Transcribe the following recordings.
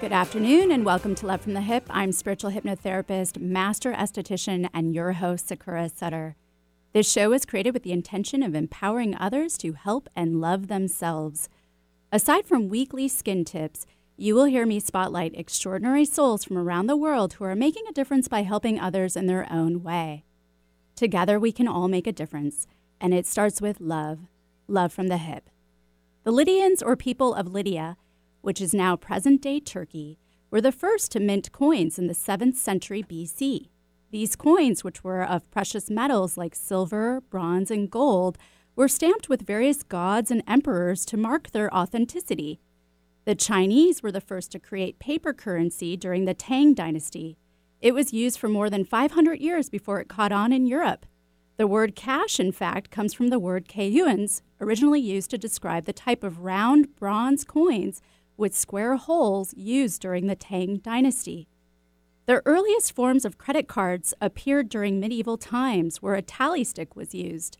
Good afternoon and welcome to Love from the Hip. I'm spiritual hypnotherapist, master esthetician, and your host, Sakura Sutter. This show is created with the intention of empowering others to help and love themselves. Aside from weekly skin tips, you will hear me spotlight extraordinary souls from around the world who are making a difference by helping others in their own way. Together, we can all make a difference, and it starts with love love from the hip. The Lydians, or people of Lydia, which is now present day Turkey, were the first to mint coins in the 7th century BC. These coins, which were of precious metals like silver, bronze, and gold, were stamped with various gods and emperors to mark their authenticity. The Chinese were the first to create paper currency during the Tang dynasty. It was used for more than 500 years before it caught on in Europe. The word cash, in fact, comes from the word kayuans, originally used to describe the type of round bronze coins with square holes used during the Tang dynasty. The earliest forms of credit cards appeared during medieval times where a tally stick was used.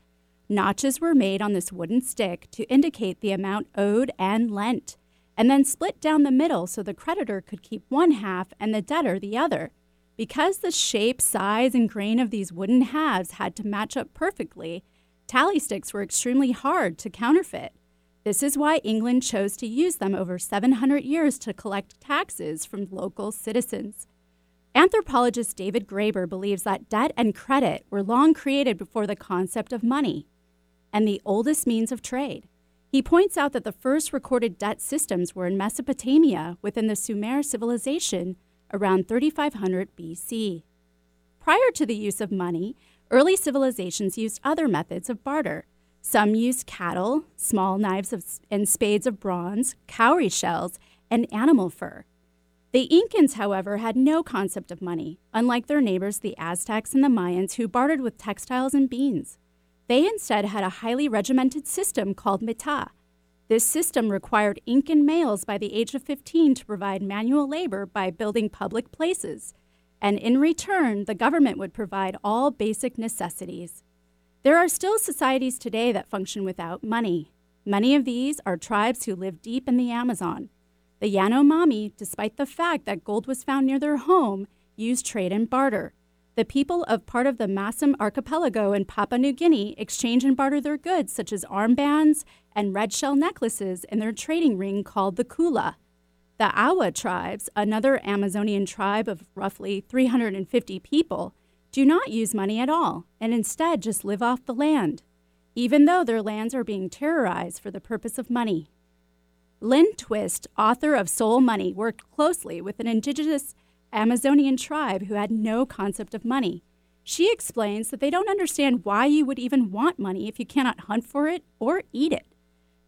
Notches were made on this wooden stick to indicate the amount owed and lent, and then split down the middle so the creditor could keep one half and the debtor the other. Because the shape, size, and grain of these wooden halves had to match up perfectly, tally sticks were extremely hard to counterfeit. This is why England chose to use them over 700 years to collect taxes from local citizens. Anthropologist David Graeber believes that debt and credit were long created before the concept of money and the oldest means of trade. He points out that the first recorded debt systems were in Mesopotamia within the Sumer civilization around 3500 BC. Prior to the use of money, early civilizations used other methods of barter. Some used cattle, small knives of, and spades of bronze, cowrie shells, and animal fur. The Incans, however, had no concept of money, unlike their neighbors, the Aztecs and the Mayans, who bartered with textiles and beans. They instead had a highly regimented system called mita. This system required Incan males by the age of 15 to provide manual labor by building public places, and in return, the government would provide all basic necessities. There are still societies today that function without money. Many of these are tribes who live deep in the Amazon. The Yanomami, despite the fact that gold was found near their home, used trade and barter. The people of part of the Massim archipelago in Papua New Guinea exchange and barter their goods, such as armbands and red shell necklaces, in their trading ring called the Kula. The Awa tribes, another Amazonian tribe of roughly 350 people, do not use money at all and instead just live off the land, even though their lands are being terrorized for the purpose of money. Lynn Twist, author of Soul Money, worked closely with an indigenous Amazonian tribe who had no concept of money. She explains that they don't understand why you would even want money if you cannot hunt for it or eat it.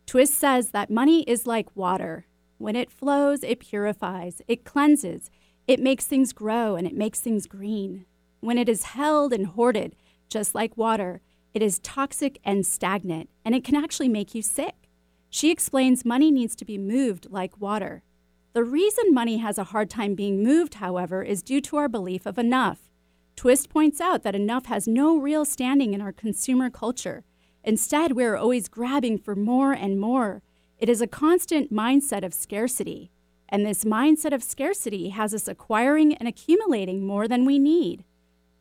Twist says that money is like water. When it flows, it purifies, it cleanses, it makes things grow, and it makes things green. When it is held and hoarded, just like water, it is toxic and stagnant, and it can actually make you sick. She explains money needs to be moved like water. The reason money has a hard time being moved, however, is due to our belief of enough. Twist points out that enough has no real standing in our consumer culture. Instead, we are always grabbing for more and more. It is a constant mindset of scarcity. And this mindset of scarcity has us acquiring and accumulating more than we need.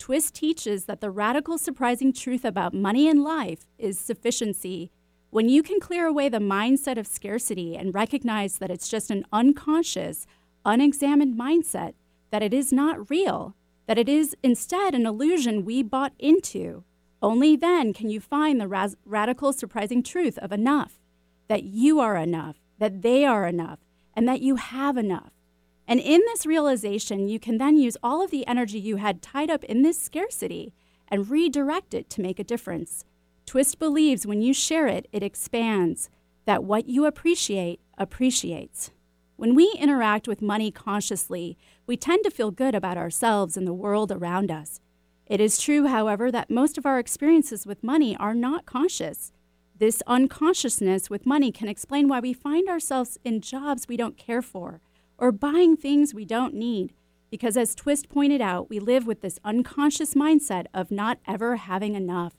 Twist teaches that the radical, surprising truth about money and life is sufficiency. When you can clear away the mindset of scarcity and recognize that it's just an unconscious, unexamined mindset, that it is not real, that it is instead an illusion we bought into, only then can you find the radical, surprising truth of enough that you are enough, that they are enough, and that you have enough. And in this realization, you can then use all of the energy you had tied up in this scarcity and redirect it to make a difference. Twist believes when you share it, it expands, that what you appreciate appreciates. When we interact with money consciously, we tend to feel good about ourselves and the world around us. It is true, however, that most of our experiences with money are not conscious. This unconsciousness with money can explain why we find ourselves in jobs we don't care for or buying things we don't need. Because as Twist pointed out, we live with this unconscious mindset of not ever having enough.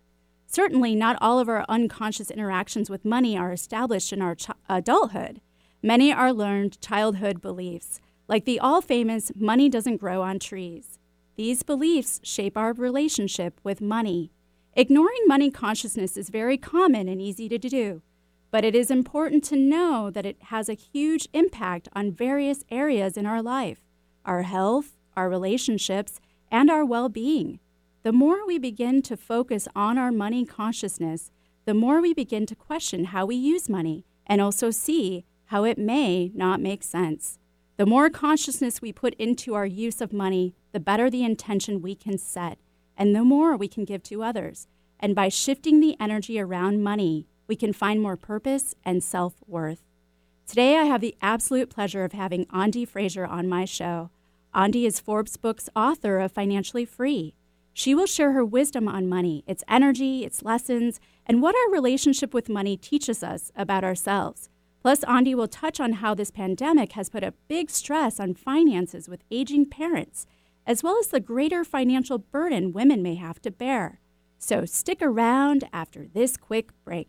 Certainly, not all of our unconscious interactions with money are established in our ch- adulthood. Many are learned childhood beliefs. like the all famous money doesn't grow on trees. These beliefs shape our relationship with money. Ignoring money consciousness is very common and easy to do, but it is important to know that it has a huge impact on various areas in our life our health, our relationships, and our well being. The more we begin to focus on our money consciousness, the more we begin to question how we use money and also see how it may not make sense. The more consciousness we put into our use of money, the better the intention we can set, and the more we can give to others. And by shifting the energy around money, we can find more purpose and self worth. Today, I have the absolute pleasure of having Ande Frazier on my show. Ande is Forbes Book's author of Financially Free. She will share her wisdom on money, its energy, its lessons, and what our relationship with money teaches us about ourselves. Plus, Ande will touch on how this pandemic has put a big stress on finances with aging parents, as well as the greater financial burden women may have to bear. So stick around after this quick break.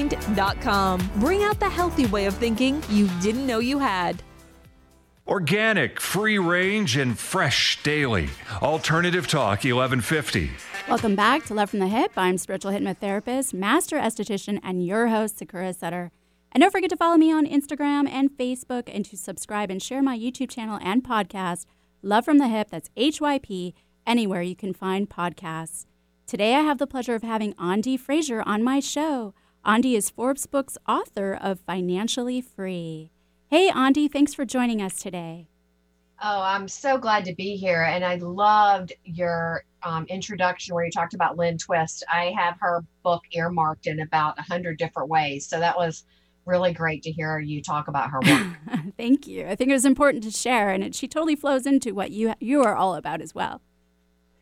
skinandmind.com. Bring out the healthy way of thinking you didn't know you had. Organic, free range, and fresh daily. Alternative Talk 1150. Welcome back to Love from the Hip. I'm spiritual hypnotherapist, master esthetician, and your host, Sakura Sutter. And don't forget to follow me on Instagram and Facebook and to subscribe and share my YouTube channel and podcast, Love from the Hip. That's HYP, anywhere you can find podcasts. Today, I have the pleasure of having Ande Frazier on my show. Ande is Forbes Book's author of Financially Free. Hey, Ande, thanks for joining us today. Oh, I'm so glad to be here. And I loved your um, introduction where you talked about Lynn Twist. I have her book earmarked in about a 100 different ways. So that was really great to hear you talk about her work. Thank you. I think it was important to share, and it, she totally flows into what you, you are all about as well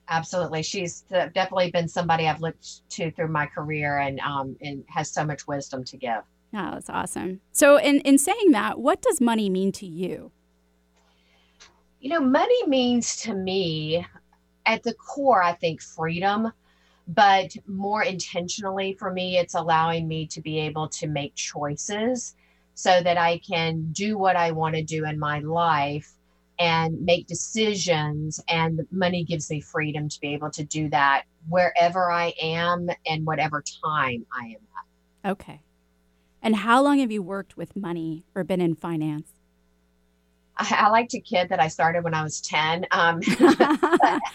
absolutely. She's definitely been somebody I've looked to through my career and um, and has so much wisdom to give. Oh, that's awesome. So, in, in saying that, what does money mean to you? You know, money means to me, at the core, I think freedom, but more intentionally for me, it's allowing me to be able to make choices so that I can do what I want to do in my life and make decisions and money gives me freedom to be able to do that wherever i am and whatever time i am at okay and how long have you worked with money or been in finance I, I like to kid that I started when I was 10. Um, but,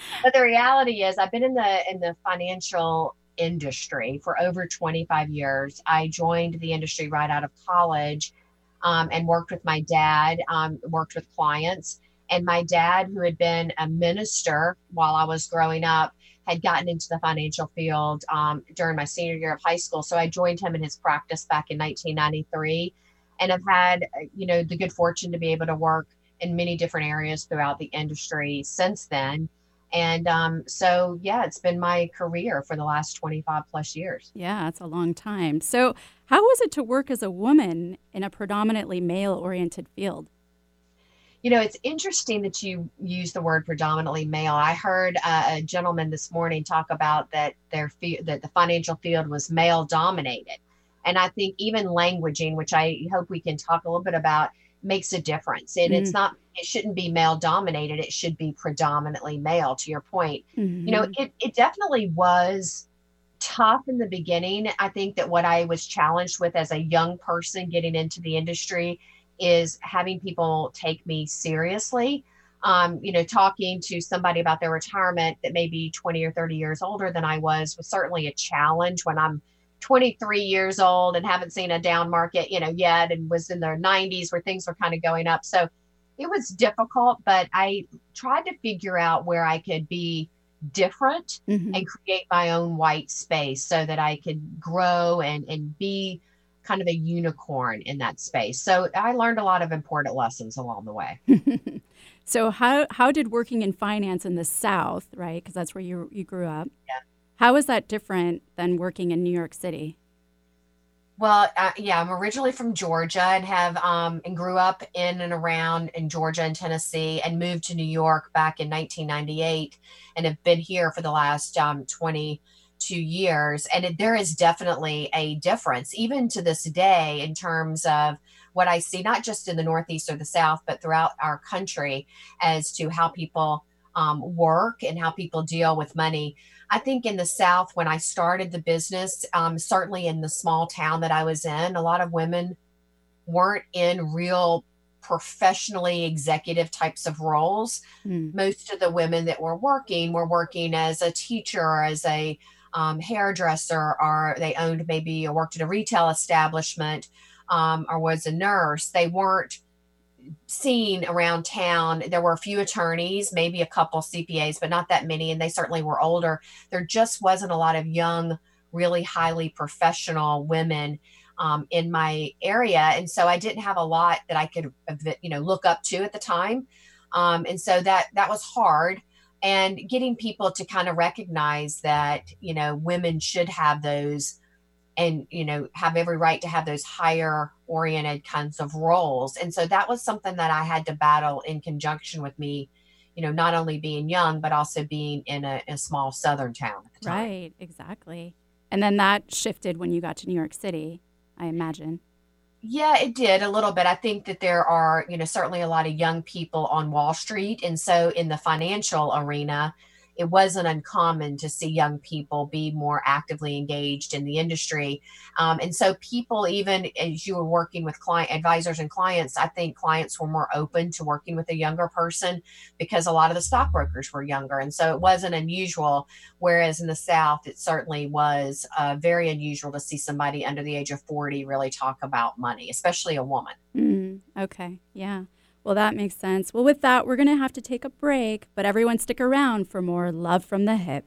but the reality is I've been in the in the financial industry for over 25 years. I joined the industry right out of college um, and worked with my dad, um, worked with clients. And my dad, who had been a minister while I was growing up, had gotten into the financial field um, during my senior year of high school. So I joined him in his practice back in 1993 and have had, you know, the good fortune to be able to work in many different areas throughout the industry since then. And um, so, yeah, it's been my career for the last 25 plus years. Yeah, it's a long time. So, how was it to work as a woman in a predominantly male oriented field? You know, it's interesting that you use the word predominantly male. I heard uh, a gentleman this morning talk about that their field that the financial field was male dominated, and I think even languaging, which I hope we can talk a little bit about, makes a difference. And mm it's not it shouldn't be male dominated. It should be predominantly male. To your point, mm-hmm. you know, mm-hmm. it it definitely was tough in the beginning. I think that what I was challenged with as a young person getting into the industry is having people take me seriously. Um, you know, talking to somebody about their retirement that may be 20 or 30 years older than I was was certainly a challenge when I'm 23 years old and haven't seen a down market, you know, yet and was in their 90s where things were kind of going up. So it was difficult, but I tried to figure out where I could be different mm-hmm. and create my own white space so that I could grow and and be kind of a unicorn in that space. So I learned a lot of important lessons along the way. so how how did working in finance in the South, right? Because that's where you you grew up. Yeah. How is that different than working in New York City? Well, uh, yeah, I'm originally from Georgia and have um, and grew up in and around in Georgia and Tennessee, and moved to New York back in 1998, and have been here for the last um, 22 years. And it, there is definitely a difference, even to this day, in terms of what I see, not just in the Northeast or the South, but throughout our country, as to how people um, work and how people deal with money. I think in the South, when I started the business, um, certainly in the small town that I was in, a lot of women weren't in real professionally executive types of roles. Mm. Most of the women that were working were working as a teacher, as a um, hairdresser, or they owned maybe or worked at a retail establishment um, or was a nurse. They weren't seen around town. There were a few attorneys, maybe a couple CPAs, but not that many. And they certainly were older. There just wasn't a lot of young, really highly professional women um, in my area. And so I didn't have a lot that I could, you know, look up to at the time. Um, and so that, that was hard and getting people to kind of recognize that, you know, women should have those and you know have every right to have those higher oriented kinds of roles. And so that was something that i had to battle in conjunction with me you know not only being young but also being in a, a small southern town right exactly. And then that shifted when you got to new york city i imagine yeah it did a little bit. I think that there are you know certainly a lot of young people on wall street and so in the financial arena it wasn't uncommon to see young people be more actively engaged in the industry. Um, and so, people, even as you were working with client advisors and clients, I think clients were more open to working with a younger person because a lot of the stockbrokers were younger. And so, it wasn't unusual. Whereas in the South, it certainly was uh, very unusual to see somebody under the age of 40 really talk about money, especially a woman. Mm, okay. Yeah. Well, that makes sense. Well, with that, we're going to have to take a break, but everyone stick around for more Love from the Hip.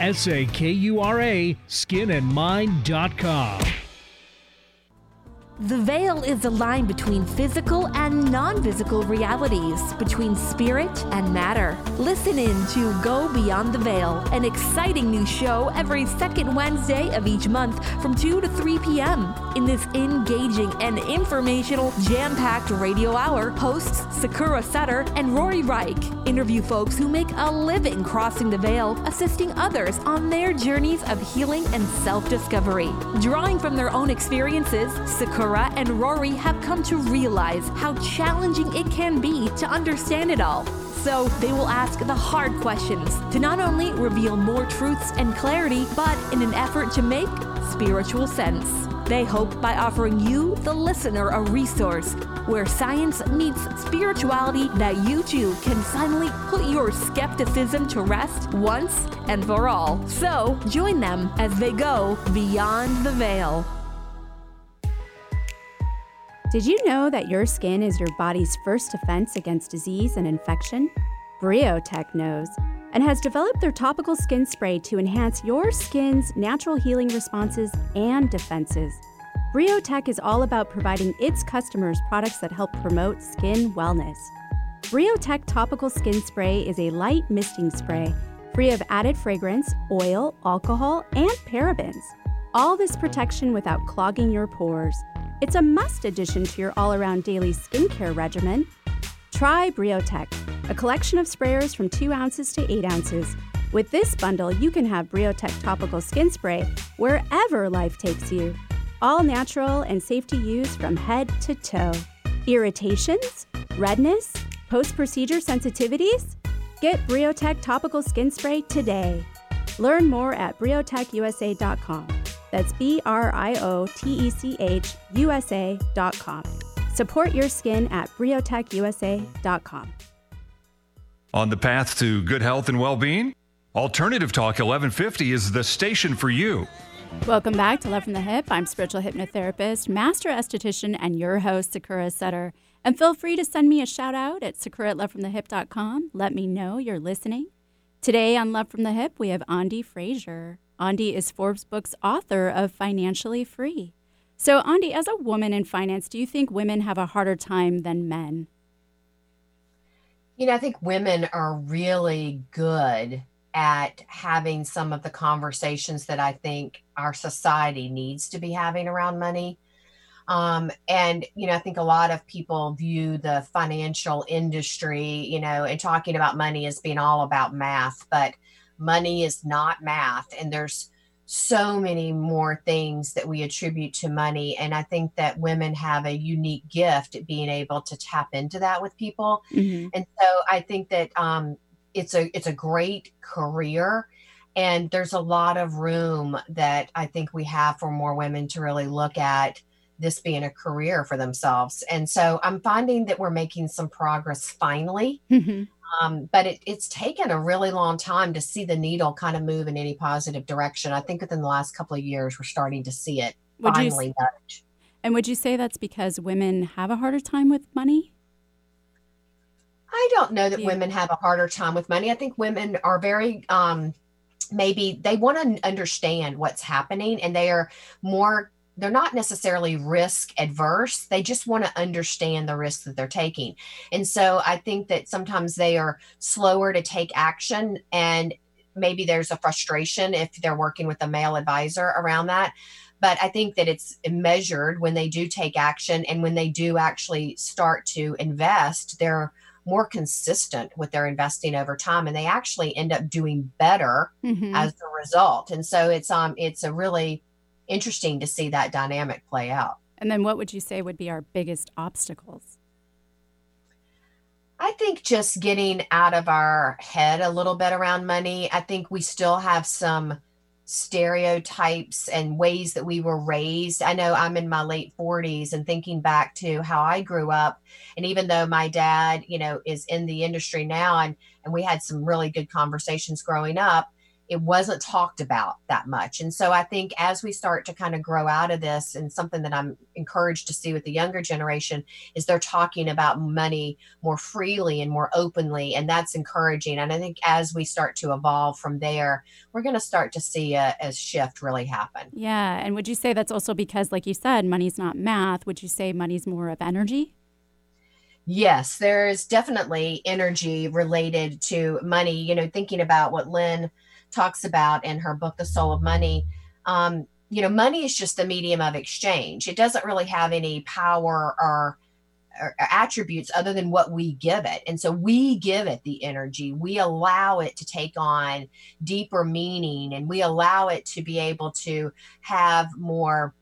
S A K U R A, skinandmind.com. The veil is the line between physical and non physical realities, between spirit and matter. Listen in to Go Beyond the Veil, an exciting new show every second Wednesday of each month from 2 to 3 p.m. In this engaging and informational, jam packed radio hour, hosts Sakura Sutter and Rory Reich interview folks who make a living crossing the veil, assisting others on their journeys of healing and self discovery. Drawing from their own experiences, Sakura Sakura and Rory have come to realize how challenging it can be to understand it all. So they will ask the hard questions to not only reveal more truths and clarity, but in an effort to make spiritual sense. They hope by offering you, the listener, a resource where science meets spirituality that you too can finally put your skepticism to rest once and for all. So join them as they go beyond the veil. Did you know that your skin is your body's first defense against disease and infection? Briotech knows and has developed their topical skin spray to enhance your skin's natural healing responses and defenses. Briotech is all about providing its customers products that help promote skin wellness. Briotech topical skin spray is a light misting spray free of added fragrance, oil, alcohol, and parabens. All this protection without clogging your pores. It's a must addition to your all around daily skincare regimen. Try Briotech, a collection of sprayers from 2 ounces to 8 ounces. With this bundle, you can have Briotech topical skin spray wherever life takes you. All natural and safe to use from head to toe. Irritations? Redness? Post procedure sensitivities? Get Briotech topical skin spray today. Learn more at briotechusa.com. That's B R I O T E C H U S A dot com. Support your skin at briotechusa.com. On the path to good health and well being? Alternative Talk 1150 is the station for you. Welcome back to Love from the Hip. I'm spiritual hypnotherapist, master esthetician, and your host, Sakura Sutter. And feel free to send me a shout out at sakura at lovefromthehip.com. Let me know you're listening. Today on Love from the Hip, we have Ande Frazier. Ande is Forbes Book's author of Financially Free. So, Ande, as a woman in finance, do you think women have a harder time than men? You know, I think women are really good at having some of the conversations that I think our society needs to be having around money. Um, and, you know, I think a lot of people view the financial industry, you know, and talking about money as being all about math, but money is not math. And there's so many more things that we attribute to money. And I think that women have a unique gift at being able to tap into that with people. Mm-hmm. And so I think that um, it's a it's a great career. And there's a lot of room that I think we have for more women to really look at this being a career for themselves. And so I'm finding that we're making some progress finally. Mm-hmm. Um, but it, it's taken a really long time to see the needle kind of move in any positive direction. I think within the last couple of years, we're starting to see it would finally you, nudge. And would you say that's because women have a harder time with money? I don't know that yeah. women have a harder time with money. I think women are very um, maybe they want to understand what's happening and they are more they're not necessarily risk adverse they just want to understand the risks that they're taking. And so i think that sometimes they are slower to take action and maybe there's a frustration if they're working with a male advisor around that. But i think that it's measured when they do take action and when they do actually start to invest they're more consistent with their investing over time and they actually end up doing better mm-hmm. as a result. And so it's um it's a really interesting to see that dynamic play out. And then what would you say would be our biggest obstacles? I think just getting out of our head a little bit around money. I think we still have some stereotypes and ways that we were raised. I know I'm in my late 40s and thinking back to how I grew up and even though my dad, you know, is in the industry now and and we had some really good conversations growing up, it wasn't talked about that much. And so I think as we start to kind of grow out of this, and something that I'm encouraged to see with the younger generation is they're talking about money more freely and more openly. And that's encouraging. And I think as we start to evolve from there, we're going to start to see a, a shift really happen. Yeah. And would you say that's also because, like you said, money's not math? Would you say money's more of energy? Yes, there is definitely energy related to money. You know, thinking about what Lynn talks about in her book, The Soul of Money. Um, you know, money is just the medium of exchange. It doesn't really have any power or, or, attributes other than what we give it. And so we give it the energy. We allow it to take on deeper meaning and we allow it to be able to have more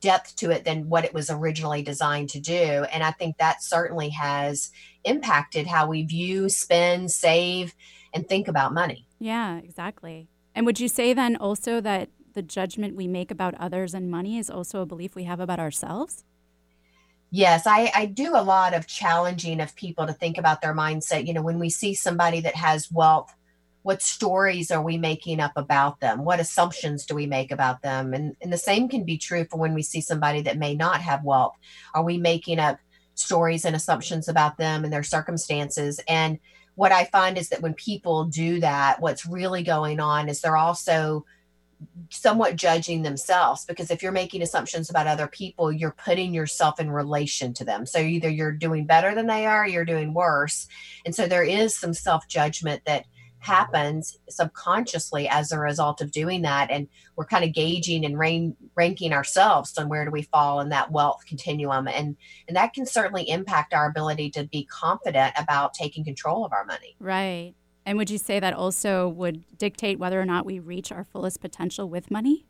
depth to it than what it was originally designed to do. And I think that certainly has impacted how we view, spend, save, and think about money. Yeah, exactly. And would you say then also that the judgment we make about others and money is also a belief we have about ourselves? Yes, I, I do a lot of challenging of people to think about their mindset. You know, when we see somebody that has wealth, what stories are we making up about them? What assumptions do we make about them? And, and the same can be true for when we see somebody that may not have wealth. Are we making up stories and assumptions about them and their circumstances? And what I find is that when people do that, what's really going on is they're also somewhat judging themselves because if you're making assumptions about other people, you're putting yourself in relation to them. So either you're doing better than they are, you're doing worse. And so there is some self judgment that happens subconsciously as a result of doing that. And we're kind of gauging and rain, ranking ourselves on where do we fall in that wealth continuum. And and that can certainly impact our ability to be confident about taking control of our money. Right. And would you say that also would dictate whether or not we reach our fullest potential with money?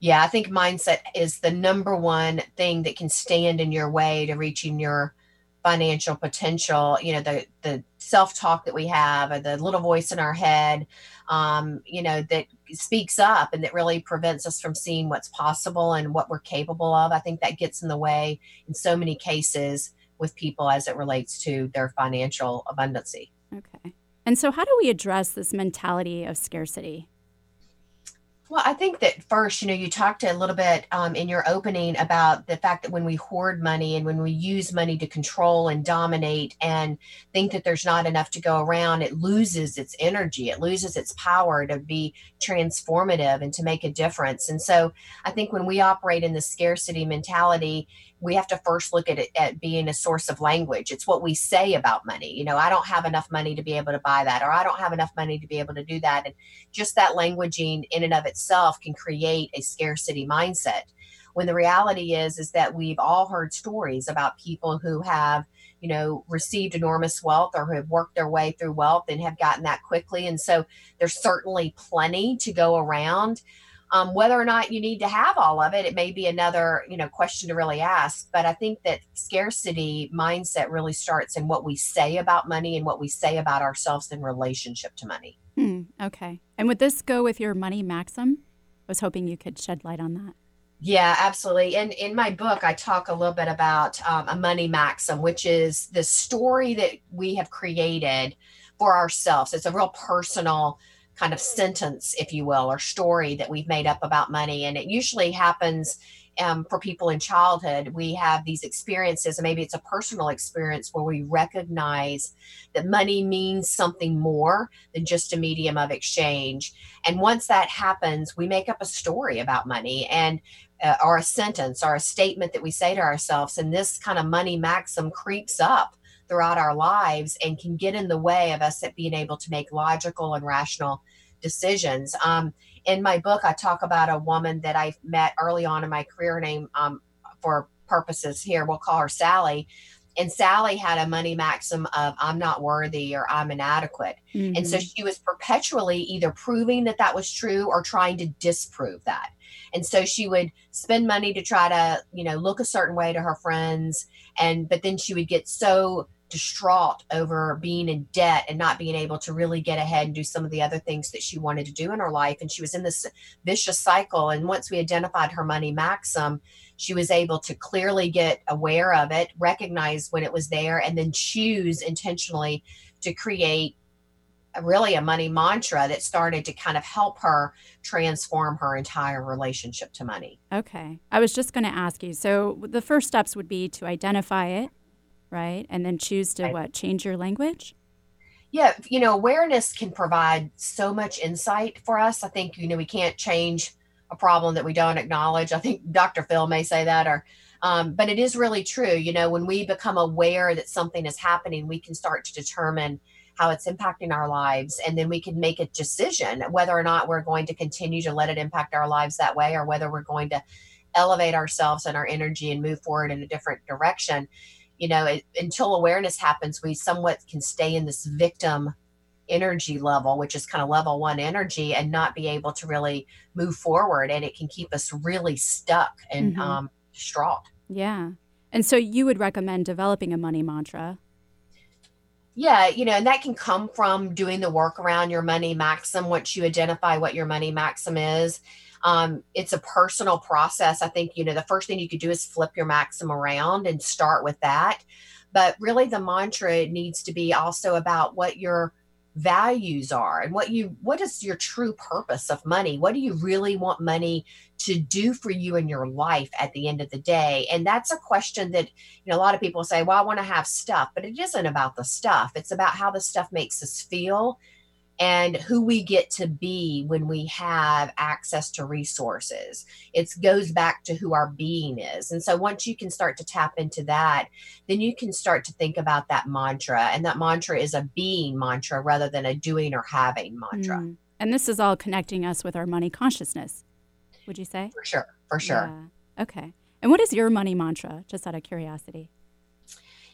Yeah i think mindset is the number one thing that can stand in your way to reaching your financial potential. You know the the self-talk that we have or the little voice in our head um, you know that speaks up and that really prevents us from seeing what's possible and what we're capable of. I think that gets in the way in so many cases with people as it relates to their financial abundancy. Okay. And so how do we address this mentality of scarcity well, I think that first, you know, you talked a little bit um, in your opening about the fact that when we hoard money and when we use money to control and dominate and think that there's not enough to go around, it loses its energy, it loses its power to be transformative and to make a difference. And so I think when we operate in the scarcity mentality, we have to first look at it at being a source of language. It's what we say about money. You know, I don't have enough money to be able to buy that, or I don't have enough money to be able to do that. And just that languaging in and of itself can create a scarcity mindset. When the reality is, is that we've all heard stories about people who have, you know, received enormous wealth or have worked their way through wealth and have gotten that quickly. And so there's certainly plenty to go around um, whether or not you need to have all of it, it may be another you know question to really ask. But I think that scarcity mindset really starts in what we say about money and what we say about ourselves in relationship to money. Hmm, okay. And would this go with your money maxim? I was hoping you could shed light on that. Yeah, absolutely. And in my book, I talk a little bit about um, a money maxim, which is the story that we have created for ourselves. It's a real personal kind of sentence, if you will, or story that we've made up about money. And it usually happens um, for people in childhood. We have these experiences, and maybe it's a personal experience where we recognize that money means something more than just a medium of exchange. And once that happens, we make up a story about money and uh, or a sentence or a statement that we say to ourselves. And this kind of money maxim creeps up throughout our lives and can get in the way of us at being able to make logical and rational decisions. Um, in my book, I talk about a woman that I met early on in my career, name um, for purposes here, we'll call her Sally. And Sally had a money maxim of I'm not worthy or I'm inadequate. Mm-hmm. And so mm-hmm. she was perpetually either proving that that was true or trying to disprove that. And so she would spend money to try to, you know, look a certain way to her friends. And, but then she would get so distraught over being in debt and not being able to really get ahead and do some of the other things that she wanted to do in her life. And she was in this vicious cycle. And once we identified her money maxim, she was able to clearly get aware of it, recognize when it was there, and then choose intentionally to create really a money mantra that started to kind of help her transform her entire relationship to money. Okay. I was just going to ask you. So the first steps would be to identify it right? And then choose to right. what? Change your language? Yeah, you know, awareness can provide so much insight for us. I think, you know, we can't change a problem that we don't acknowledge. I think Dr. Phil may say that or um, but it is really true. You know, when we become aware that something is happening, we can start to determine how it's impacting our lives. And then we can make a decision whether or not we're going to continue to let it impact our lives that way or whether we're going to elevate ourselves and our energy and move forward in a different direction you know it, until awareness happens we somewhat can stay in this victim energy level which is kind of level one energy and not be able to really move forward and it can keep us really stuck and mm-hmm. um, distraught yeah and so you would recommend developing a money mantra yeah, you know, and that can come from doing the work around your money maxim once you identify what your money maxim is. Um, it's a personal process. I think, you know, the first thing you could do is flip your maxim around and start with that. But really, the mantra needs to be also about what your values are and what you what is your true purpose of money what do you really want money to do for you in your life at the end of the day and that's a question that you know a lot of people say well i want to have stuff but it isn't about the stuff it's about how the stuff makes us feel and who we get to be when we have access to resources. It goes back to who our being is. And so once you can start to tap into that, then you can start to think about that mantra. And that mantra is a being mantra rather than a doing or having mantra. Mm. And this is all connecting us with our money consciousness, would you say? For sure. For sure. Yeah. Okay. And what is your money mantra, just out of curiosity?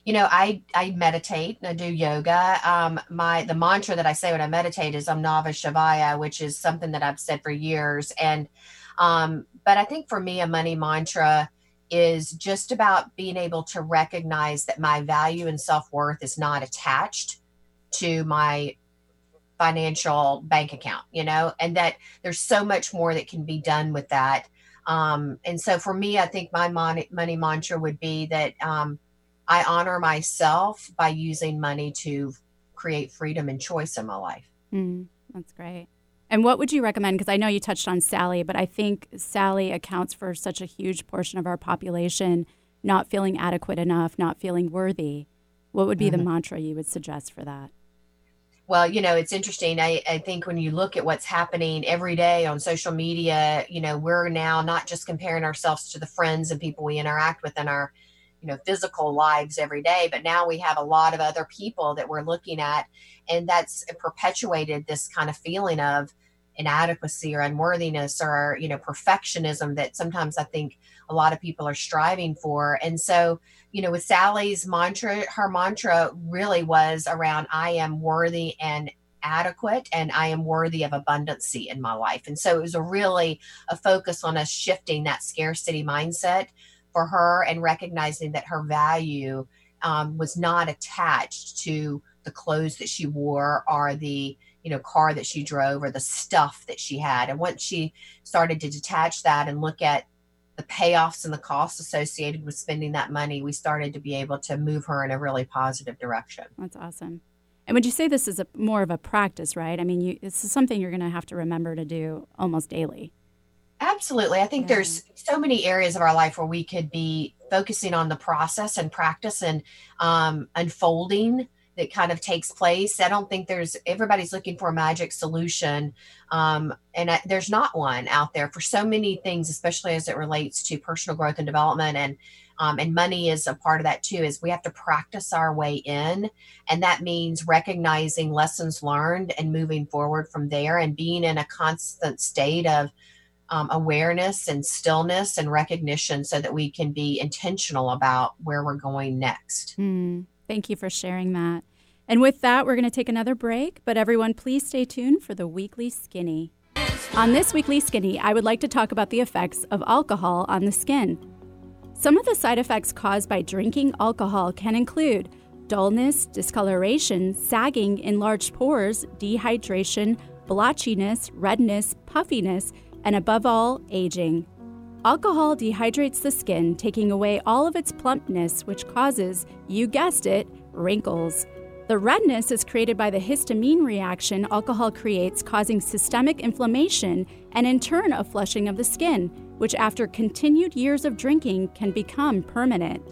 You know i i meditate and i do yoga um my the mantra that i say when i meditate is Om Namah Shivaya which is something that i've said for years and um but i think for me a money mantra is just about being able to recognize that my value and self worth is not attached to my financial bank account, you know, and that there's so much more that can be done with that. Um, and so for me, I think my money, money mantra would be that um, I honor myself by using money to create freedom and choice in my life. Mm, that's great. And what would you recommend? Because I know you touched on Sally, but I think Sally accounts for such a huge portion of our population not feeling adequate enough, not feeling worthy. What would be mm-hmm. the mantra you would suggest for that? Well, you know, it's interesting. I, I think when you look at what's happening every day on social media, you know, we're now not just comparing ourselves to the friends and people we interact with in our, you know, physical lives every day, but now we have a lot of other people that we're looking at. And that's perpetuated this kind of feeling of inadequacy or unworthiness or, you know, perfectionism that sometimes I think a lot of people are striving for. And so, you know, with Sally's mantra, her mantra really was around I am worthy and adequate and I am worthy of abundancy in my life. And so it was a really a focus on us shifting that scarcity mindset for her and recognizing that her value um, was not attached to the clothes that she wore or the you know car that she drove or the stuff that she had and once she started to detach that and look at the payoffs and the costs associated with spending that money, we started to be able to move her in a really positive direction. That's awesome. And would you say this is a more of a practice, right? I mean, you, this is something you're going to have to remember to do almost daily. Absolutely. I think there's so many areas of our life where we could be focusing on the process and practice and um, unfolding that kind of takes place. I don't think there's everybody's looking for a magic solution, um, and I, there's not one out there for so many things, especially as it relates to personal growth and development and. Um, and money is a part of that too is we have to practice our way in and that means recognizing lessons learned and moving forward from there and being in a constant state of um, awareness and stillness and recognition so that we can be intentional about where we're going next. Mm, thank you for sharing that. And with that, we're going to take another break, but everyone, please stay tuned for the weekly skinny. On this weekly skinny, I would like to talk about the effects of alcohol on the skin. Some of the side effects caused by drinking alcohol can include dullness, discoloration, sagging, enlarged pores, dehydration, blotchiness, redness, puffiness, and above all, aging. Alcohol dehydrates the skin, taking away all of its plumpness, which causes, you guessed it, wrinkles. The redness is created by the histamine reaction alcohol creates, causing systemic inflammation and, in turn, a flushing of the skin, which, after continued years of drinking, can become permanent.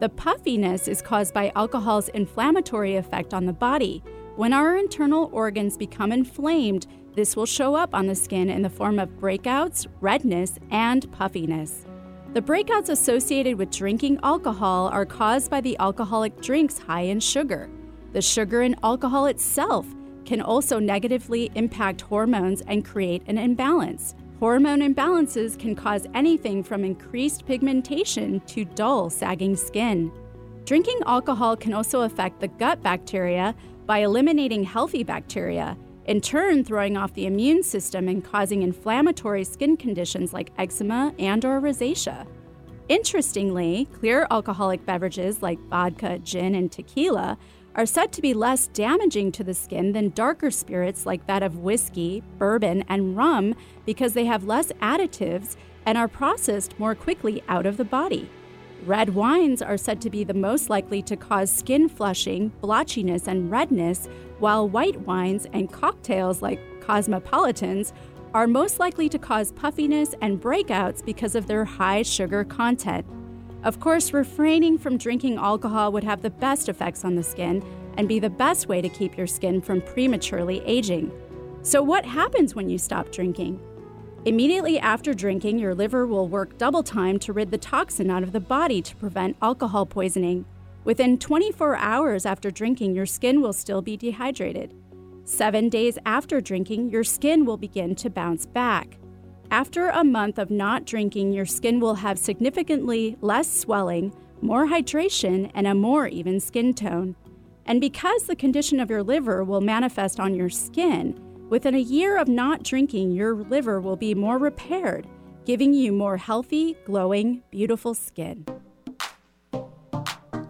The puffiness is caused by alcohol's inflammatory effect on the body. When our internal organs become inflamed, this will show up on the skin in the form of breakouts, redness, and puffiness. The breakouts associated with drinking alcohol are caused by the alcoholic drinks high in sugar. The sugar in alcohol itself can also negatively impact hormones and create an imbalance. Hormone imbalances can cause anything from increased pigmentation to dull, sagging skin. Drinking alcohol can also affect the gut bacteria by eliminating healthy bacteria, in turn throwing off the immune system and causing inflammatory skin conditions like eczema and or rosacea. Interestingly, clear alcoholic beverages like vodka, gin, and tequila are said to be less damaging to the skin than darker spirits like that of whiskey, bourbon, and rum because they have less additives and are processed more quickly out of the body. Red wines are said to be the most likely to cause skin flushing, blotchiness, and redness, while white wines and cocktails like cosmopolitans are most likely to cause puffiness and breakouts because of their high sugar content. Of course, refraining from drinking alcohol would have the best effects on the skin and be the best way to keep your skin from prematurely aging. So, what happens when you stop drinking? Immediately after drinking, your liver will work double time to rid the toxin out of the body to prevent alcohol poisoning. Within 24 hours after drinking, your skin will still be dehydrated. Seven days after drinking, your skin will begin to bounce back. After a month of not drinking, your skin will have significantly less swelling, more hydration, and a more even skin tone. And because the condition of your liver will manifest on your skin, within a year of not drinking, your liver will be more repaired, giving you more healthy, glowing, beautiful skin.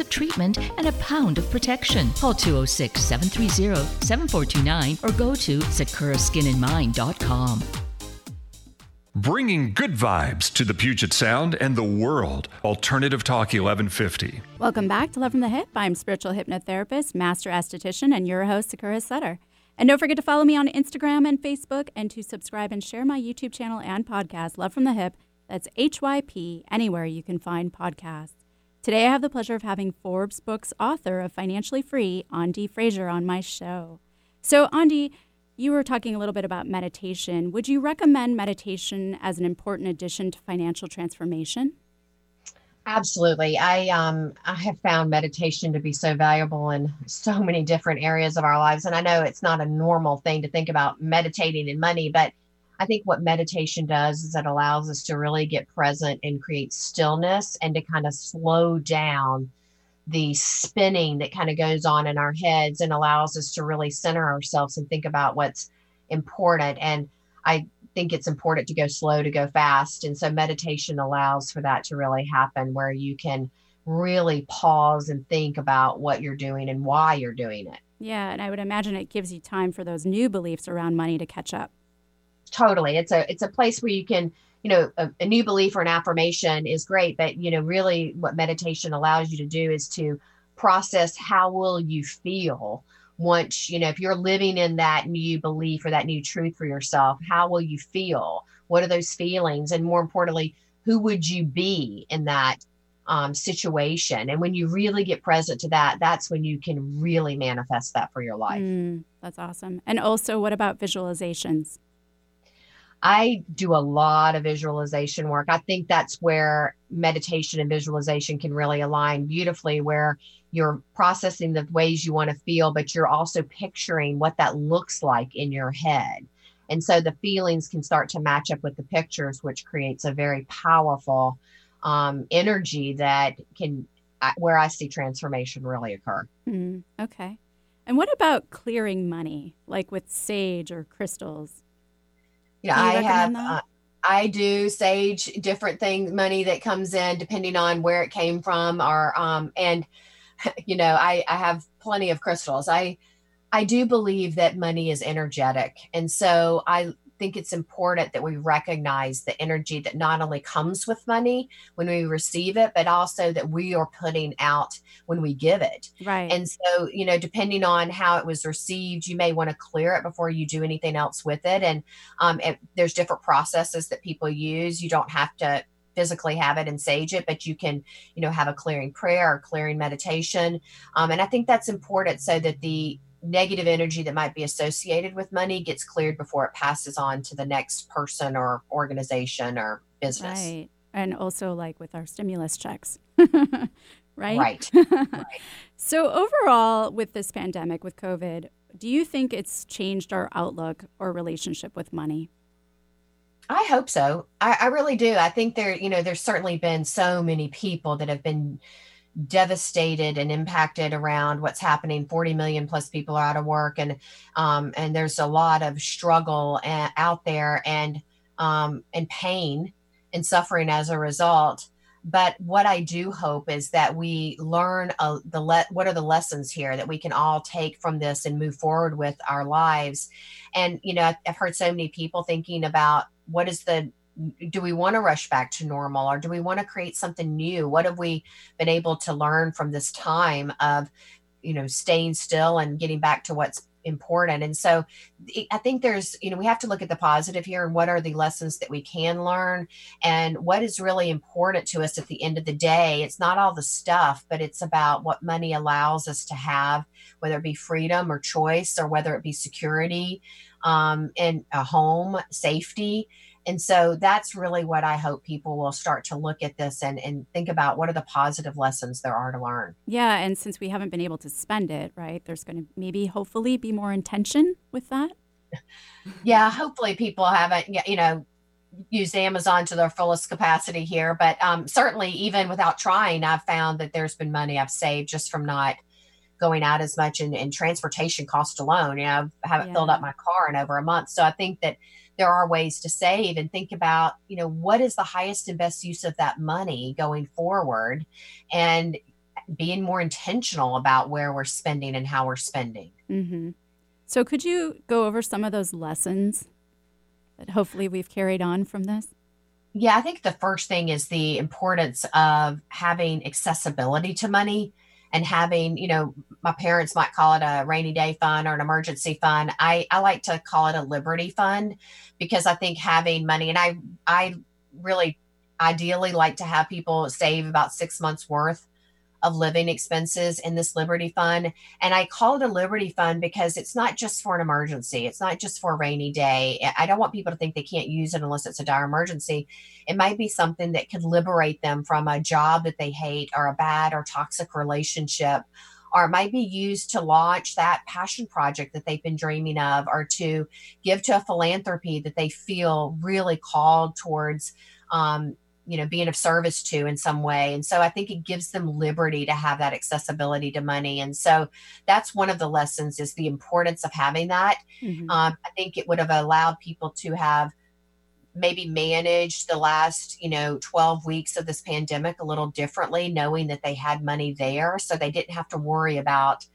of treatment and a pound of protection. Call 206 730 7429 or go to sakuraskinandmind.com. Bringing good vibes to the Puget Sound and the world. Alternative Talk 1150. Welcome back to Love from the Hyp. I'm spiritual hypnotherapist, master esthetician, and your host, Sakura Sutter. And don't forget to follow me on Instagram and Facebook and to subscribe and share my YouTube channel and podcast, Love from the Hyp. That's HYP, anywhere you can find podcasts. Today, I have the pleasure of having Forbes Books author of Financially Free, Ande Frazier, on my show. So, Ande, you were talking a little bit about meditation. Would you recommend meditation as an important addition to financial transformation? Absolutely. I um I have found meditation to be so valuable in so many different areas of our lives. And I know it's not a normal thing to think about meditating and money, but I think what meditation does is it allows us to really get present and create stillness and to kind of slow down the spinning that kind of goes on in our heads and allows us to really center ourselves and think about what's important. And I think it's important to go slow to go fast. And so meditation allows for that to really happen where you can really pause and think about what you're doing and why you're doing it. Yeah, and I would imagine it gives you time for those new beliefs around money to catch up totally. It's a it's a place where you can you know a, a, new belief or an affirmation is great but you know really what meditation allows you to do is to process how will you feel once you know if you're living in that new belief or that new truth for yourself how will you feel? What are those feelings? And more importantly who would you be in that um, situation? And when you really get present to that that's when you can really manifest that for your life. Mm, that's awesome. And also what about visualizations I do a lot of visualization work. I think that's where meditation and visualization can really align beautifully, where you're processing the ways you want to feel, but you're also picturing what that looks like in your head. And so the feelings can start to match up with the pictures, which creates a very powerful um, energy that can, where I see transformation really occur. Mm, okay. And what about clearing money, like with sage or crystals? You know, I have, uh, I do sage different things, money that comes in depending on where it came from, or um, and you know, I I have plenty of crystals. I I do believe that money is energetic, and so I think it's important that we recognize the energy that not only comes with money when we receive it, but also that we are putting out when we give it. Right. And so, you know, depending on how it was received, you may want to clear it before you do anything else with it. And um, it, there's different processes that people use. You don't have to physically have it and sage it, but you can, you know, have a clearing prayer or clearing meditation. Um, and I think that's important so that the negative energy that might be associated with money gets cleared before it passes on to the next person or organization or business. Right. And also like with our stimulus checks. right? Right. right. So overall with this pandemic with COVID, do you think it's changed our outlook or relationship with money? I hope so. I, I really do. I think there, you know, there's certainly been so many people that have been devastated and impacted around what's happening. 40 million plus people are out of work and um, and there's a lot of struggle a- out there and um, and pain and suffering as a result. But what i do hope is that we learn uh, the le- what are the lessons here that we can all take from this and move forward with our lives? And you know i've heard so many people thinking about what is the do we want to rush back to normal or do we want to create something new? What have we been able to learn from this time of you know staying still and getting back to what's important? And so i think there's you know we have to look at the positive here and what are the lessons that we can learn and what is really important to us at the end of the day. It's not all the stuff but it's about what money allows us to have whether it be freedom or choice or whether it be security um, and a home safety And so that's really what I hope people will start to look at this and, and think about what are the positive lessons there are to learn. Yeah. And since we haven't been able to spend it, right, there's going to maybe hopefully be more intention with that. yeah. Hopefully people haven't, you know, used Amazon to their fullest capacity here. But um, certainly, even without trying, I've found that there's been money I've saved just from not going out as much in, in transportation cost alone. You know, I haven't yeah. filled up my car in over a month. So I think that there are ways to save and think about, you know, what is the highest and best use of that money going forward and being more intentional about where we're spending and how we're spending. Mm-hmm. So, could you go over some of those lessons that hopefully we've carried on from this? Yeah, I think the first thing is the importance of having accessibility to money and having, you know, my parents might call it a rainy day fund or an emergency fund. I, I like to call it a liberty fund because I think having money and I I really ideally like to have people save about six months worth of living expenses in this Liberty Fund. And I call it a Liberty Fund because it's not just for an emergency, it's not just for a rainy day. I don't want people to think they can't use it unless it's a dire emergency. It might be something that could liberate them from a job that they hate or a bad or toxic relationship. Or it might be used to launch that passion project that they've been dreaming of, or to give to a philanthropy that they feel really called towards um, you know being of service to in some way. And so i think it gives them liberty to have that accessibility to money. And so that's one of the lessons is the importance of having that. Mm-hmm. um, i think it would have allowed people to have maybe managed the last you know 12 weeks of this pandemic a little differently knowing that they had money there. So they didn't have to worry about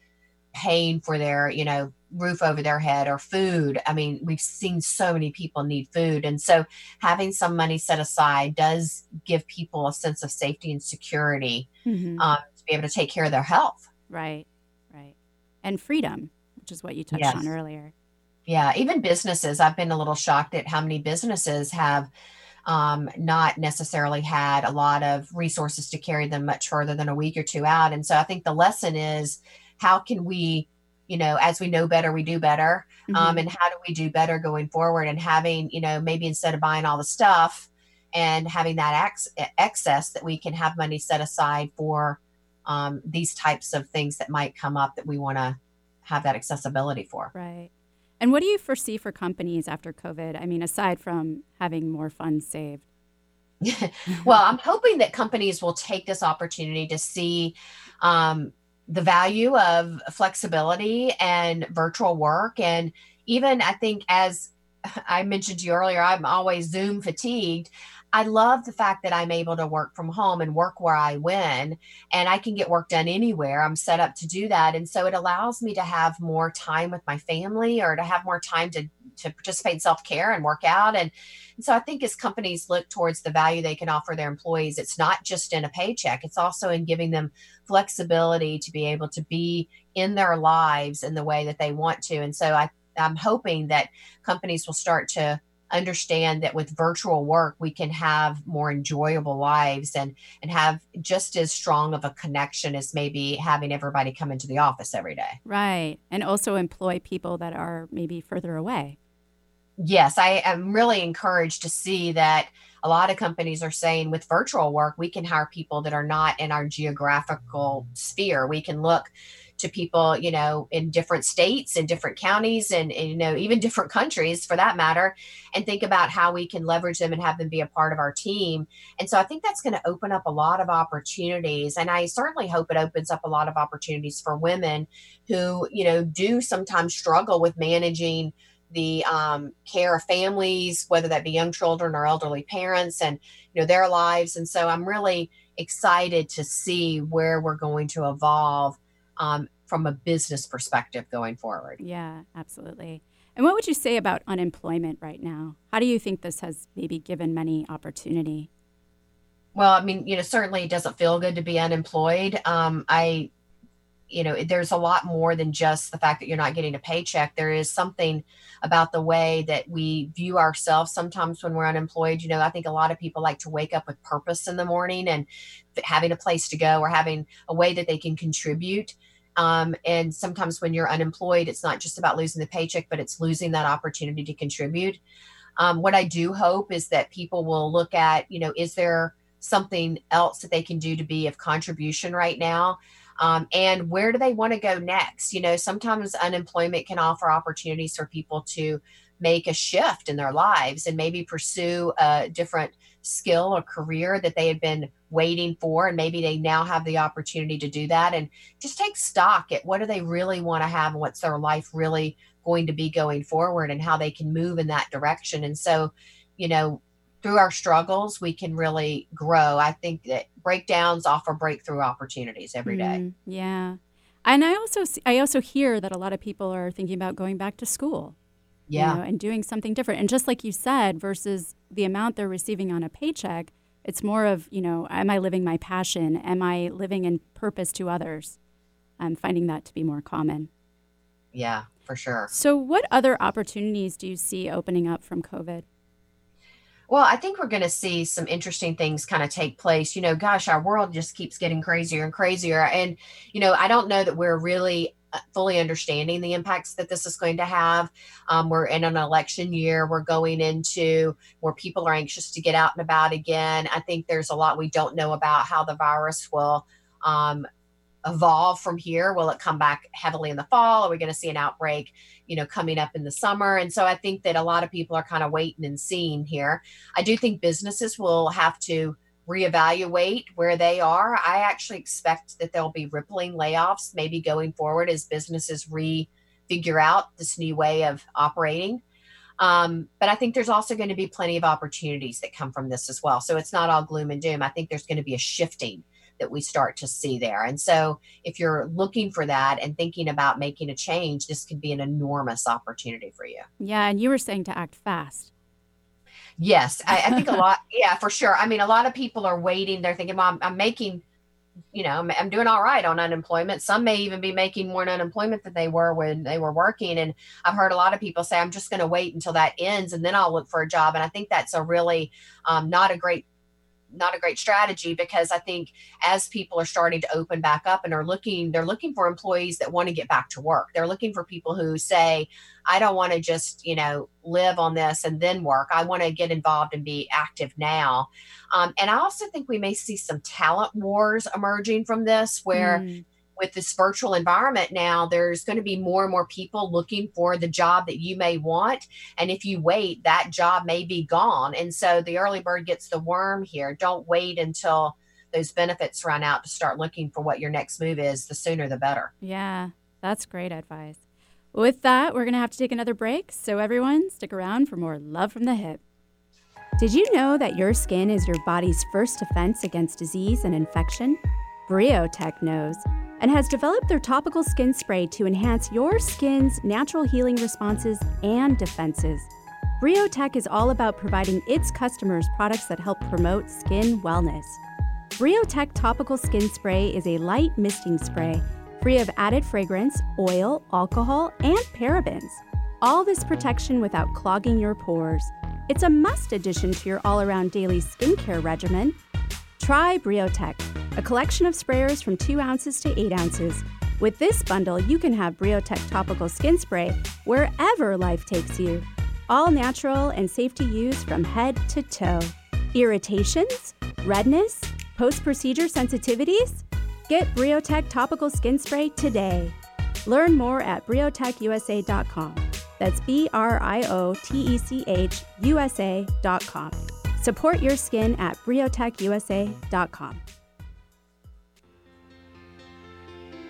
paying for their you know roof over their head or food. I mean we've seen so many people need food. And so having some money set aside does give people a sense of safety and security mm-hmm. um, to be able to take care of their health. Right right. And freedom which is what you touched yes. on earlier. Yeah even businesses i've been a little shocked at how many businesses have um, not necessarily had a lot of resources to carry them much further than a week or two out. And so i think the lesson is how can we you know as we know better we do better. Um, mm-hmm. um, and how do we do better going forward? And having you know maybe instead of buying all the stuff and having that ex- excess that we can have money set aside for um, these types of things that might come up that we want to have that accessibility for. Right. And what do you foresee for companies after covid? I mean aside from having more funds saved. Well i'm hoping that companies will take this opportunity to see um, the value of flexibility and virtual work. And even I think, as I mentioned to you earlier, I'm always Zoom fatigued. I love the fact that I'm able to work from home and work where I win, and I can get work done anywhere. I'm set up to do that. And so it allows me to have more time with my family or to have more time to, to participate in self care and work out. And, and so I think as companies look towards the value they can offer their employees, it's not just in a paycheck, it's also in giving them flexibility to be able to be in their lives in the way that they want to. And so I, I'm hoping that companies will start to understand that with virtual work we can have more enjoyable lives and and have just as strong of a connection as maybe having everybody come into the office every day. Right. And also employ people that are maybe further away. Yes i am really encouraged to see that a lot of companies are saying with virtual work we can hire people that are not in our geographical sphere. We can look to people, you know, in different states and different counties and, and, you know, even different countries for that matter, and think about how we can leverage them and have them be a part of our team. And so I think that's going to open up a lot of opportunities. And I certainly hope it opens up a lot of opportunities for women who, you know, do sometimes struggle with managing the um, care of families, whether that be young children or elderly parents, and you know their lives. And so I'm really excited to see where we're going to evolve um, from a business perspective going forward. Yeah, absolutely. And what would you say about unemployment right now? How do you think this has maybe given many opportunity? Well, I mean, you know, certainly it doesn't feel good to be unemployed. Um, I, you know, there's a lot more than just the fact that you're not getting a paycheck. There is something about the way that we view ourselves sometimes when we're unemployed. You know, I think a lot of people like to wake up with purpose in the morning and having a place to go or having a way that they can contribute. Um, and sometimes when you're unemployed, it's not just about losing the paycheck, but it's losing that opportunity to contribute. Um, what I do hope is that people will look at, you know, is there something else that they can do to be of contribution right now? Um, and where do they want to go next? You know, sometimes unemployment can offer opportunities for people to make a shift in their lives and maybe pursue a different skill or career that they had been waiting for and maybe they now have the opportunity to do that and just take stock at what do they really want to have and what's their life really going to be going forward and how they can move in that direction and so you know through our struggles we can really grow i think that breakdowns offer breakthrough opportunities every day Mm, yeah. And I also i also hear that a lot of people are thinking about going back to school. You yeah know, and doing something different. And just like you said, versus the amount they're receiving on a paycheck, it's more of, you know, am I living my passion? Am I living in purpose to others? I'm finding that to be more common. yeah for sure So, what other opportunities do you see opening up from COVID? Well, I think we're going to see some interesting things kind of take place. You know, gosh, our world just keeps getting crazier and crazier. And, you know, I don't know that we're really fully understanding the impacts that this is going to have. Um, we're in an election year. We're going into where people are anxious to get out and about again. I think there's a lot we don't know about how the virus will um, evolve from here. Will it come back heavily in the fall? Are we going to see an outbreak, you know, coming up in the summer? And so I think that a lot of people are kind of waiting and seeing here. I do think businesses will have to reevaluate where they are. I actually expect that there'll be rippling layoffs maybe going forward as businesses refigure out this new way of operating. Um, but I think there's also going to be plenty of opportunities that come from this as well. So it's not all gloom and doom. I think there's going to be a shifting that we start to see there. And so if you're looking for that and thinking about making a change, this could be an enormous opportunity for you. Yeah, and you were saying to act fast. Yes, I, I think a lot. Yeah, for sure. I mean, a lot of people are waiting. They're thinking, "Well, I'm, I'm making, you know, I'm, I'm doing all right on unemployment." Some may even be making more unemployment than they were when they were working. And I've heard a lot of people say, "I'm just going to wait until that ends and then I'll look for a job." And I think that's a really um, not a great not a great strategy because I think as people are starting to open back up and are looking, they're looking for employees that want to get back to work. They're looking for people who say, I don't want to just, you know, live on this and then work. I want to get involved and be active now. Um, and I also think we may see some talent wars emerging from this where Mm, with this virtual environment now, there's going to be more and more people looking for the job that you may want. And if you wait, that job may be gone. And so the early bird gets the worm here. Don't wait until those benefits run out to start looking for what your next move is. The sooner, the better. yeah, that's great advice. With that, we're going to have to take another break. So, everyone, stick around for more Love from the Hyp. Did you know that your skin is your body's first defense against disease and infection? Briotech knows and has developed their topical skin spray to enhance your skin's natural healing responses and defenses. Briotech is all about providing its customers products that help promote skin wellness. Briotech topical skin spray is a light misting spray free of added fragrance, oil, alcohol, and parabens. All this protection without clogging your pores. It's a must addition to your all around daily skincare regimen. Try Briotech, a collection of sprayers from 2 ounces to 8 ounces. With this bundle, you can have Briotech topical skin spray wherever life takes you. All natural and safe to use from head to toe. Irritations? Redness? Post procedure sensitivities? Get Briotech topical skin spray today. Learn more at briotechusa.com. That's B R I O T E C H U S A.com. Support your skin at briotechusa.com.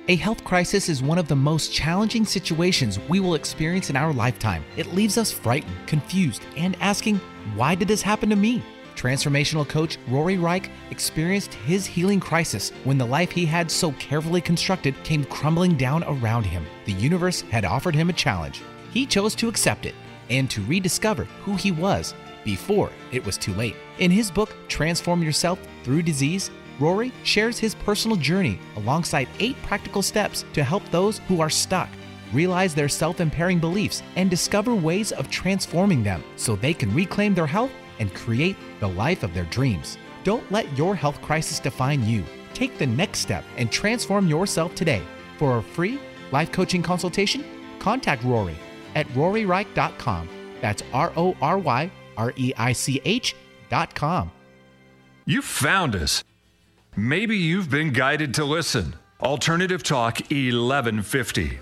A health crisis is one of the most challenging situations we will experience in our lifetime. It leaves us frightened, confused, and asking, why did this happen to me? Transformational coach Rory Reich experienced his healing crisis when the life he had so carefully constructed came crumbling down around him. The universe had offered him a challenge. He chose to accept it and to rediscover who he was before it was too late. In his book, Transform Yourself Through Disease, Rory shares his personal journey alongside eight practical steps to help those who are stuck realize their self impairing beliefs and discover ways of transforming them so they can reclaim their health and create the life of their dreams. Don't let your health crisis define you. Take the next step and transform yourself today. For a free life coaching consultation, contact Rory at roryreich.com. That's R O R Y R E I C H dot com. You found us. Maybe you've been guided to listen. Alternative Talk 1150.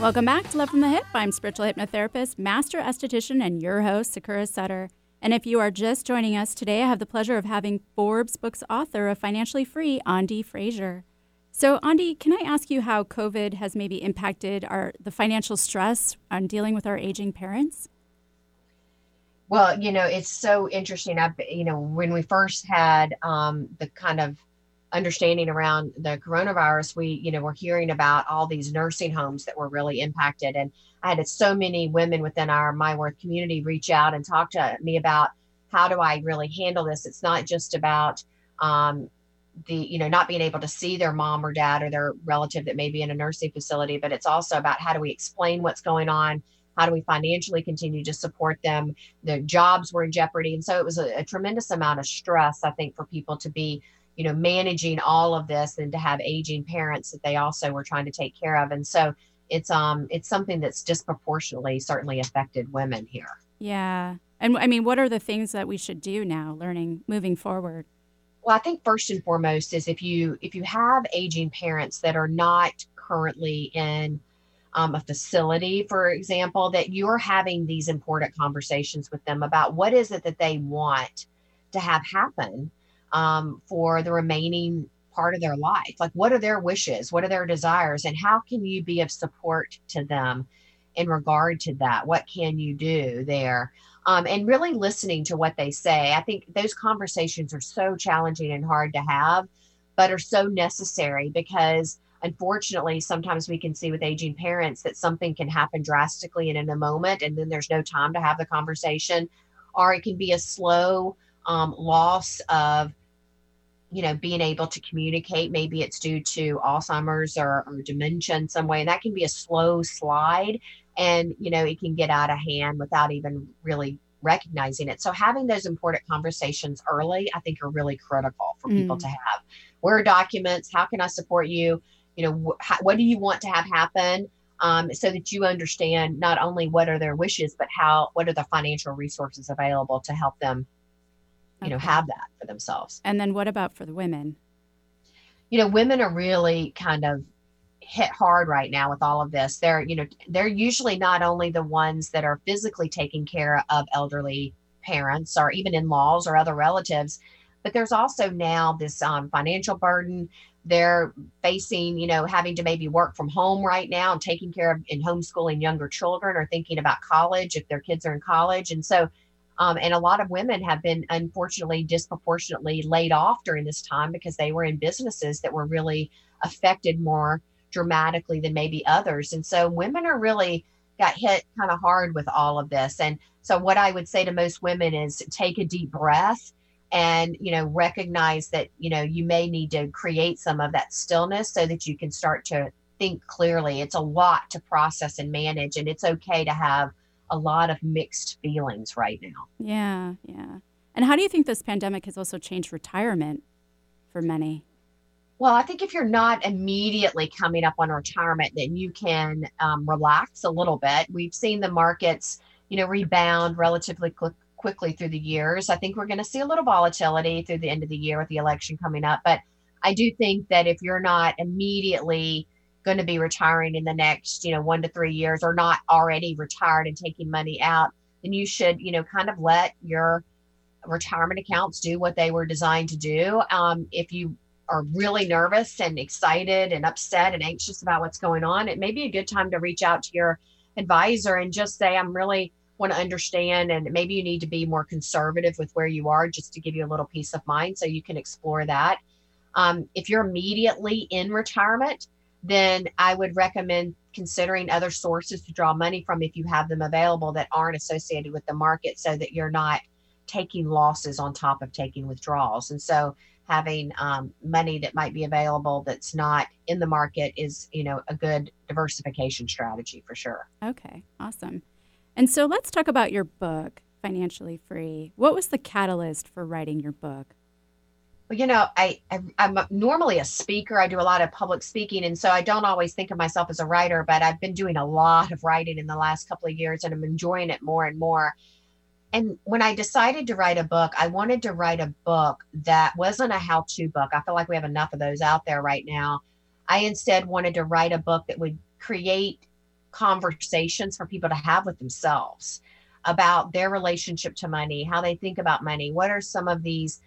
Welcome back to Love from the Hyp. I'm spiritual hypnotherapist, master esthetician, and your host, Sakura Sutter. And if you are just joining us today, I have the pleasure of having Forbes Books author of Financially Free, Ande Frazier. So, Ande, can I ask you how COVID has maybe impacted our the financial stress on dealing with our aging parents? Well, you know, it's so interesting. I, you know, when we first had um, the kind of understanding around the coronavirus, we, you know, we're hearing about all these nursing homes that were really impacted. And I had so many women within our My Worth community reach out and talk to me about how do I really handle this? It's not just about um, the, you know, not being able to see their mom or dad or their relative that may be in a nursing facility, but it's also about how do we explain what's going on? How do we financially continue to support them? Their jobs were in jeopardy. And so it was a, a tremendous amount of stress, I think, for people to be you know managing all of this and to have aging parents that they also were trying to take care of and so it's um it's something that's disproportionately certainly affected women here yeah and i mean what are the things that we should do now learning moving forward well i think first and foremost is if you if you have aging parents that are not currently in um, a facility for example that you're having these important conversations with them about what is it that they want to have happen um, for the remaining part of their life. Like, what are their wishes? What are their desires? And how can you be of support to them in regard to that? What can you do there? Um, and really listening to what they say. I think those conversations are so challenging and hard to have, but are so necessary because unfortunately, sometimes we can see with aging parents that something can happen drastically and in a moment, and then there's no time to have the conversation, or it can be a slow um, loss of you know being able to communicate. Maybe it's due to alzheimer's or, or dementia in some way and that can be a slow slide and you know it can get out of hand without even really recognizing it. So having those important conversations early i think are really critical for mm. people to have. Where are documents how can i support you you know wh- what do you want to have happen um, so that you understand not only what are their wishes but how what are the financial resources available to help them you know have that for themselves. And then what about for the women? You know women are really kind of hit hard right now with all of this. They're you know they're usually not only the ones that are physically taking care of elderly parents or even in-laws or other relatives but there's also now this um, financial burden they're facing you know having to maybe work from home right now and taking care of and homeschooling younger children or thinking about college if their kids are in college and so um, and a lot of women have been unfortunately disproportionately laid off during this time because they were in businesses that were really affected more dramatically than maybe others. And so women are really got hit kind of hard with all of this. And so what I would say to most women is take a deep breath and you know recognize that you know you may need to create some of that stillness so that you can start to think clearly. It's a lot to process and manage and it's okay to have a lot of mixed feelings right now. Yeah, yeah. And how do you think this pandemic has also changed retirement for many? Well, I think if you're not immediately coming up on retirement, then you can um, relax a little bit. We've seen the markets, you know, rebound relatively quick, quickly through the years. I think we're going to see a little volatility through the end of the year with the election coming up. But I do think that if you're not immediately going to be retiring in the next, you know, one to three years or not already retired and taking money out, then you should, you know, kind of let your retirement accounts do what they were designed to do. Um, if you are really nervous and excited and upset and anxious about what's going on, it may be a good time to reach out to your advisor and just say, I'm really want to understand and maybe you need to be more conservative with where you are just to give you a little peace of mind so you can explore that. Um, if you're immediately in retirement, then I would recommend considering other sources to draw money from if you have them available that aren't associated with the market so that you're not taking losses on top of taking withdrawals. And so having um, money that might be available that's not in the market is, you know, a good diversification strategy for sure. Okay, awesome. And so let's talk about your book, Financially Free. What was the catalyst for writing your book? Well, you know, I, I am normally a speaker. I do a lot of public speaking, and so I don't always think of myself as a writer. But I've been doing a lot of writing in the last couple of years, and I'm enjoying it more and more. And when I decided to write a book, I wanted to write a book that wasn't a how-to book. I feel like we have enough of those out there right now. I instead wanted to write a book that would create conversations for people to have with themselves about their relationship to money, how they think about money, what are some of these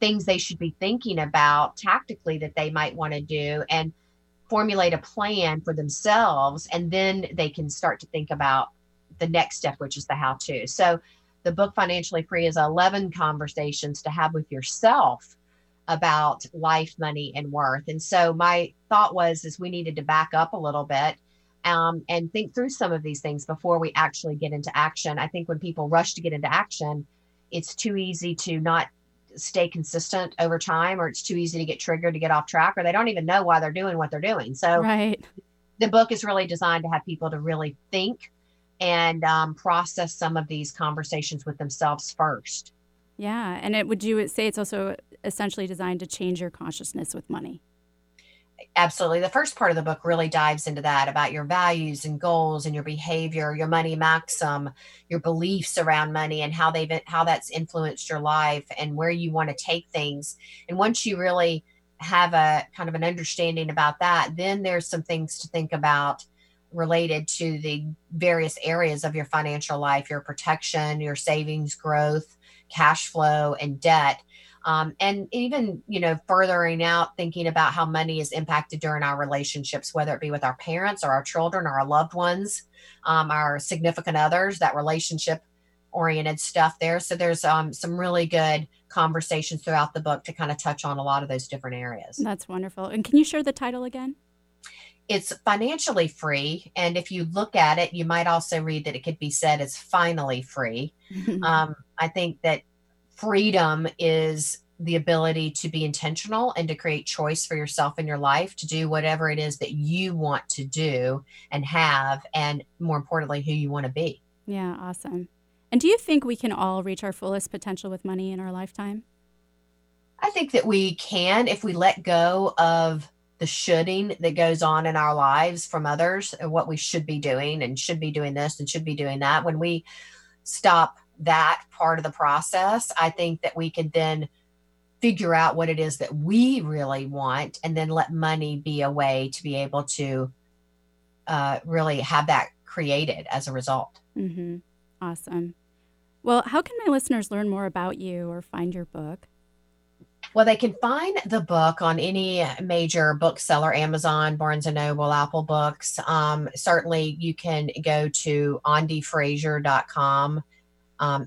things they should be thinking about tactically that they might want to do and formulate a plan for themselves and then they can start to think about the next step which is the how to so the book financially free is 11 conversations to have with yourself about life money and worth. And so my thought was is we needed to back up a little bit um, and think through some of these things before we actually get into action. I think when people rush to get into action it's too easy to not stay consistent over time or it's too easy to get triggered to get off track or they don't even know why they're doing what they're doing. So right. the book is really designed to have people to really think and um, process some of these conversations with themselves first. Yeah and it would you say it's also essentially designed to change your consciousness with money absolutely. The first part of the book really dives into that about your values and goals and your behavior your money maxim your beliefs around money and how they've how that's influenced your life and where you want to take things. And once you really have a kind of an understanding about that then there's some things to think about related to the various areas of your financial life your protection your savings growth cash flow and debt um, and even you know furthering out thinking about how money is impacted during our relationships whether it be with our parents or our children or our loved ones um, our significant others that relationship oriented stuff there. So there's um, some really good conversations throughout the book to kind of touch on a lot of those different areas. That's wonderful. And can you share the title again? It's financially free. And if you look at it you might also read that it could be said it's finally free. Um, i think that freedom is the ability to be intentional and to create choice for yourself in your life to do whatever it is that you want to do and have and more importantly who you want to be. Yeah awesome. And do you think we can all reach our fullest potential with money in our lifetime? I think that we can if we let go of the shoulding that goes on in our lives from others and what we should be doing and should be doing this and should be doing that. When we stop that part of the process, I think that we can then figure out what it is that we really want and then let money be a way to be able to uh, really have that created as a result. Mm-hmm. Awesome. Well, how can my listeners learn more about you or find your book? Well, they can find the book on any major bookseller, Amazon, Barnes and Noble, Apple Books. Um, certainly, you can go to andefrazier.com um,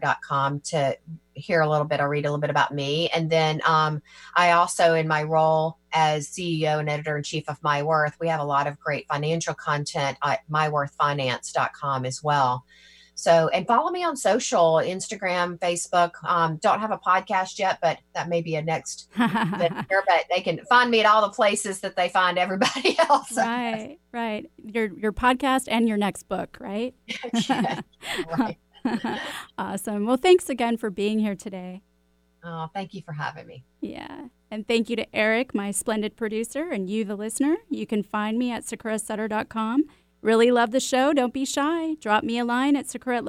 dot com to hear a little bit or read a little bit about me. And then um, I also, in my role as CEO and editor in chief of My Worth, we have a lot of great financial content at myworthfinance.com as well. So, and follow me on social, Instagram, Facebook. Um, don't have a podcast yet, but that may be a next. But they can find me at all the places that they find everybody else. Right, right. Your your podcast and your next book, right? right. awesome. Well, thanks again for being here today. Oh, thank you for having me. Yeah. And thank you to Eric, my splendid producer, and you, the listener. You can find me at sakurasutter.com Really love the show? Don't be shy. Drop me a line at sakura.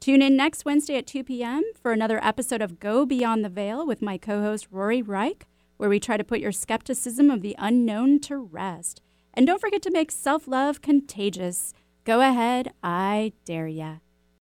Tune in next Wednesday at 2 p.m. for another episode of Go Beyond the Veil with my co host Rory Reich, where we try to put your skepticism of the unknown to rest. And don't forget to make self love contagious. Go ahead, I dare ya.